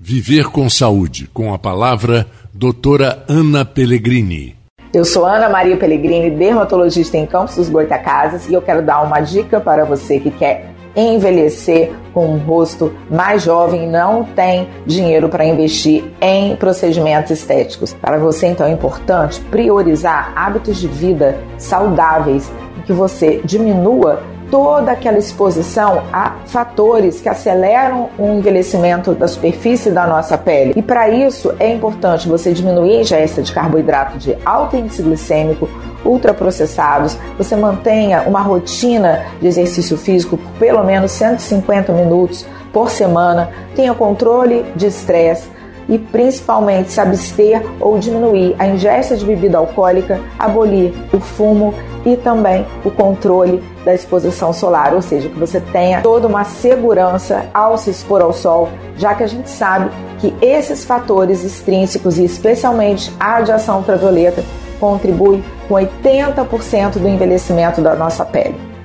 Viver com Saúde, com a palavra doutora Ana Pellegrini. Eu sou Ana Maria Pellegrini, dermatologista em Campos dos Goitacazes, e eu quero dar uma dica para você que quer envelhecer com um rosto mais jovem não tem dinheiro para investir em procedimentos estéticos. Para você, então, é importante priorizar hábitos de vida saudáveis, que você diminua toda aquela exposição a fatores que aceleram o envelhecimento da superfície da nossa pele. E para isso é importante você diminuir a ingesta de carboidrato de alto índice glicêmico, ultraprocessados, você mantenha uma rotina de exercício físico por pelo menos 150 minutos por semana, tenha controle de estresse e principalmente se abster ou diminuir a ingesta de bebida alcoólica, abolir o fumo e também o controle da exposição solar, ou seja, que você tenha toda uma segurança ao se expor ao sol, já que a gente sabe que esses fatores extrínsecos e especialmente a radiação ultravioleta contribui com 80% do envelhecimento da nossa pele.